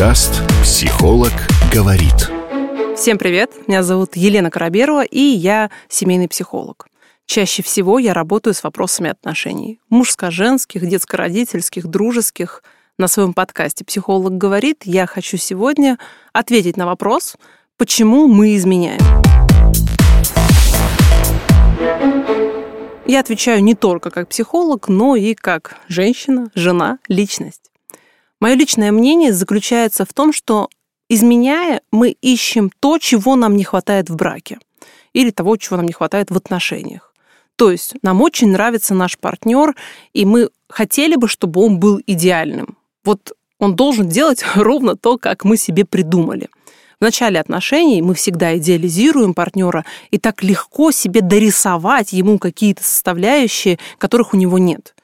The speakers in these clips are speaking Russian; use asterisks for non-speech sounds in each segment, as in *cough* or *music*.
Подкаст «Психолог говорит». Всем привет, меня зовут Елена Караберова, и я семейный психолог. Чаще всего я работаю с вопросами отношений. Мужско-женских, детско-родительских, дружеских. На своем подкасте «Психолог говорит» я хочу сегодня ответить на вопрос, почему мы изменяем. Я отвечаю не только как психолог, но и как женщина, жена, личность. Мое личное мнение заключается в том, что изменяя, мы ищем то, чего нам не хватает в браке или того, чего нам не хватает в отношениях. То есть нам очень нравится наш партнер, и мы хотели бы, чтобы он был идеальным. Вот он должен делать *laughs* ровно то, как мы себе придумали – в начале отношений мы всегда идеализируем партнера и так легко себе дорисовать ему какие-то составляющие, которых у него нет.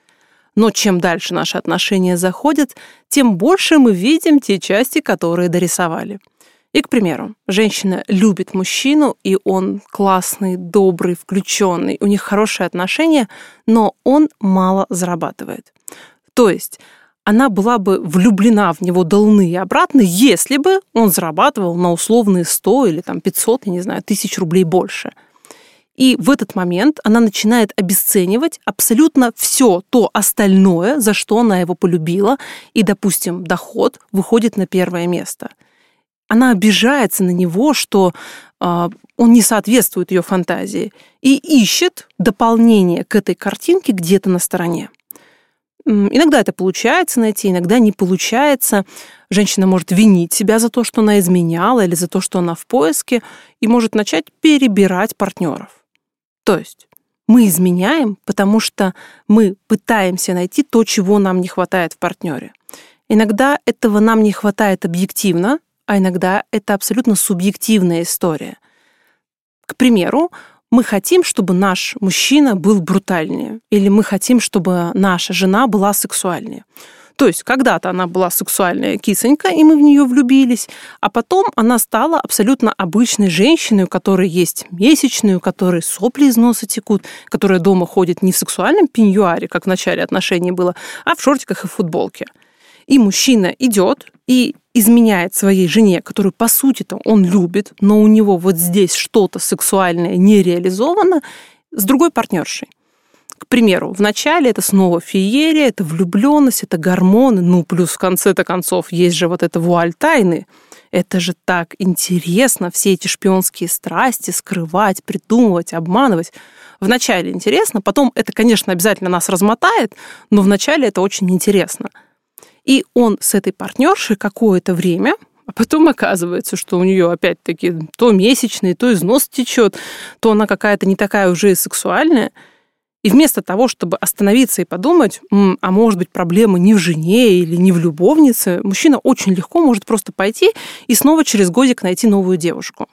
Но чем дальше наши отношения заходят, тем больше мы видим те части, которые дорисовали. И, к примеру, женщина любит мужчину, и он классный, добрый, включенный, у них хорошие отношения, но он мало зарабатывает. То есть она была бы влюблена в него долны и обратно, если бы он зарабатывал на условные 100 или там 500, я не знаю, тысяч рублей больше. И в этот момент она начинает обесценивать абсолютно все то остальное, за что она его полюбила, и, допустим, доход выходит на первое место. Она обижается на него, что э, он не соответствует ее фантазии, и ищет дополнение к этой картинке где-то на стороне. Иногда это получается найти, иногда не получается. Женщина может винить себя за то, что она изменяла, или за то, что она в поиске, и может начать перебирать партнеров. То есть мы изменяем, потому что мы пытаемся найти то, чего нам не хватает в партнере. Иногда этого нам не хватает объективно, а иногда это абсолютно субъективная история. К примеру, мы хотим, чтобы наш мужчина был брутальнее, или мы хотим, чтобы наша жена была сексуальнее. То есть когда-то она была сексуальная кисонька, и мы в нее влюбились, а потом она стала абсолютно обычной женщиной, у которой есть месячные, у которой сопли из носа текут, которая дома ходит не в сексуальном пеньюаре, как в начале отношений было, а в шортиках и футболке. И мужчина идет и изменяет своей жене, которую, по сути-то, он любит, но у него вот здесь что-то сексуальное не реализовано, с другой партнершей. К примеру, в начале это снова феерия, это влюбленность, это гормоны, ну, плюс в конце-то концов есть же вот это вуаль тайны. Это же так интересно, все эти шпионские страсти скрывать, придумывать, обманывать. Вначале интересно, потом это, конечно, обязательно нас размотает, но вначале это очень интересно – и он с этой партнершей какое-то время а потом оказывается, что у нее опять-таки то месячный, то износ течет, то она какая-то не такая уже и сексуальная. И вместо того, чтобы остановиться и подумать, а может быть проблема не в жене или не в любовнице, мужчина очень легко может просто пойти и снова через годик найти новую девушку.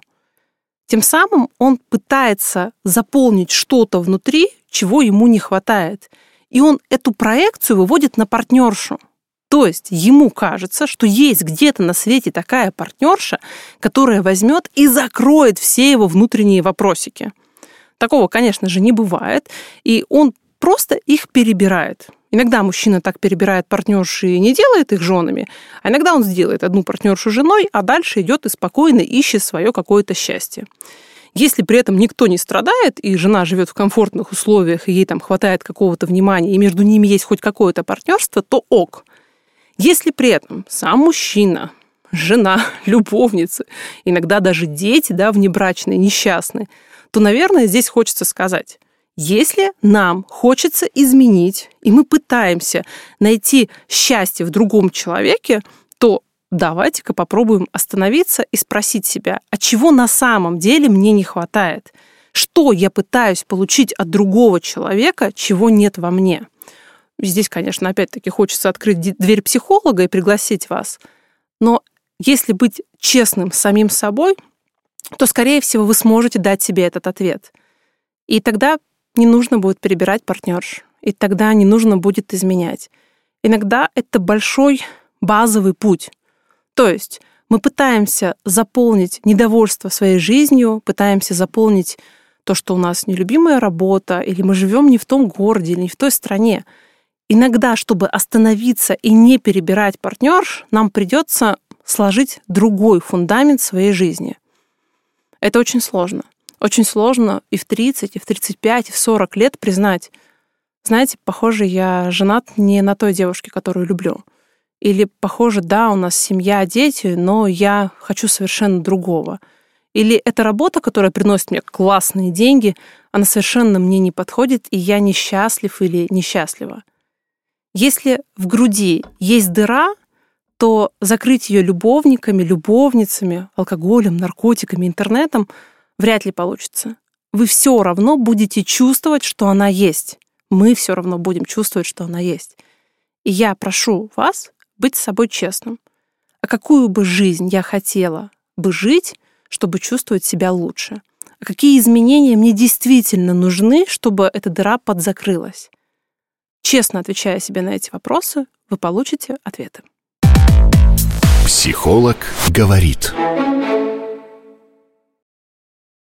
Тем самым он пытается заполнить что-то внутри, чего ему не хватает. И он эту проекцию выводит на партнершу. То есть ему кажется, что есть где-то на свете такая партнерша, которая возьмет и закроет все его внутренние вопросики. Такого, конечно же, не бывает, и он просто их перебирает. Иногда мужчина так перебирает партнерши и не делает их женами, а иногда он сделает одну партнершу женой, а дальше идет и спокойно ищет свое какое-то счастье. Если при этом никто не страдает, и жена живет в комфортных условиях, и ей там хватает какого-то внимания, и между ними есть хоть какое-то партнерство, то ок. Если при этом сам мужчина, жена, *laughs* любовницы, иногда даже дети, да, внебрачные, несчастные, то, наверное, здесь хочется сказать, если нам хочется изменить, и мы пытаемся найти счастье в другом человеке, то давайте-ка попробуем остановиться и спросить себя, а чего на самом деле мне не хватает? Что я пытаюсь получить от другого человека, чего нет во мне? Здесь, конечно, опять-таки хочется открыть дверь психолога и пригласить вас. Но если быть честным самим собой, то, скорее всего, вы сможете дать себе этот ответ. И тогда не нужно будет перебирать партнерш. И тогда не нужно будет изменять. Иногда это большой базовый путь. То есть мы пытаемся заполнить недовольство своей жизнью, пытаемся заполнить то, что у нас нелюбимая работа, или мы живем не в том городе, или не в той стране. Иногда, чтобы остановиться и не перебирать партнерш, нам придется сложить другой фундамент своей жизни. Это очень сложно. Очень сложно и в 30, и в 35, и в 40 лет признать, знаете, похоже, я женат не на той девушке, которую люблю. Или, похоже, да, у нас семья, дети, но я хочу совершенно другого. Или эта работа, которая приносит мне классные деньги, она совершенно мне не подходит, и я несчастлив или несчастлива. Если в груди есть дыра, то закрыть ее любовниками, любовницами, алкоголем, наркотиками, интернетом вряд ли получится. Вы все равно будете чувствовать, что она есть. Мы все равно будем чувствовать, что она есть. И я прошу вас быть с собой честным. А какую бы жизнь я хотела бы жить, чтобы чувствовать себя лучше? А какие изменения мне действительно нужны, чтобы эта дыра подзакрылась? Честно отвечая себе на эти вопросы, вы получите ответы. Психолог говорит.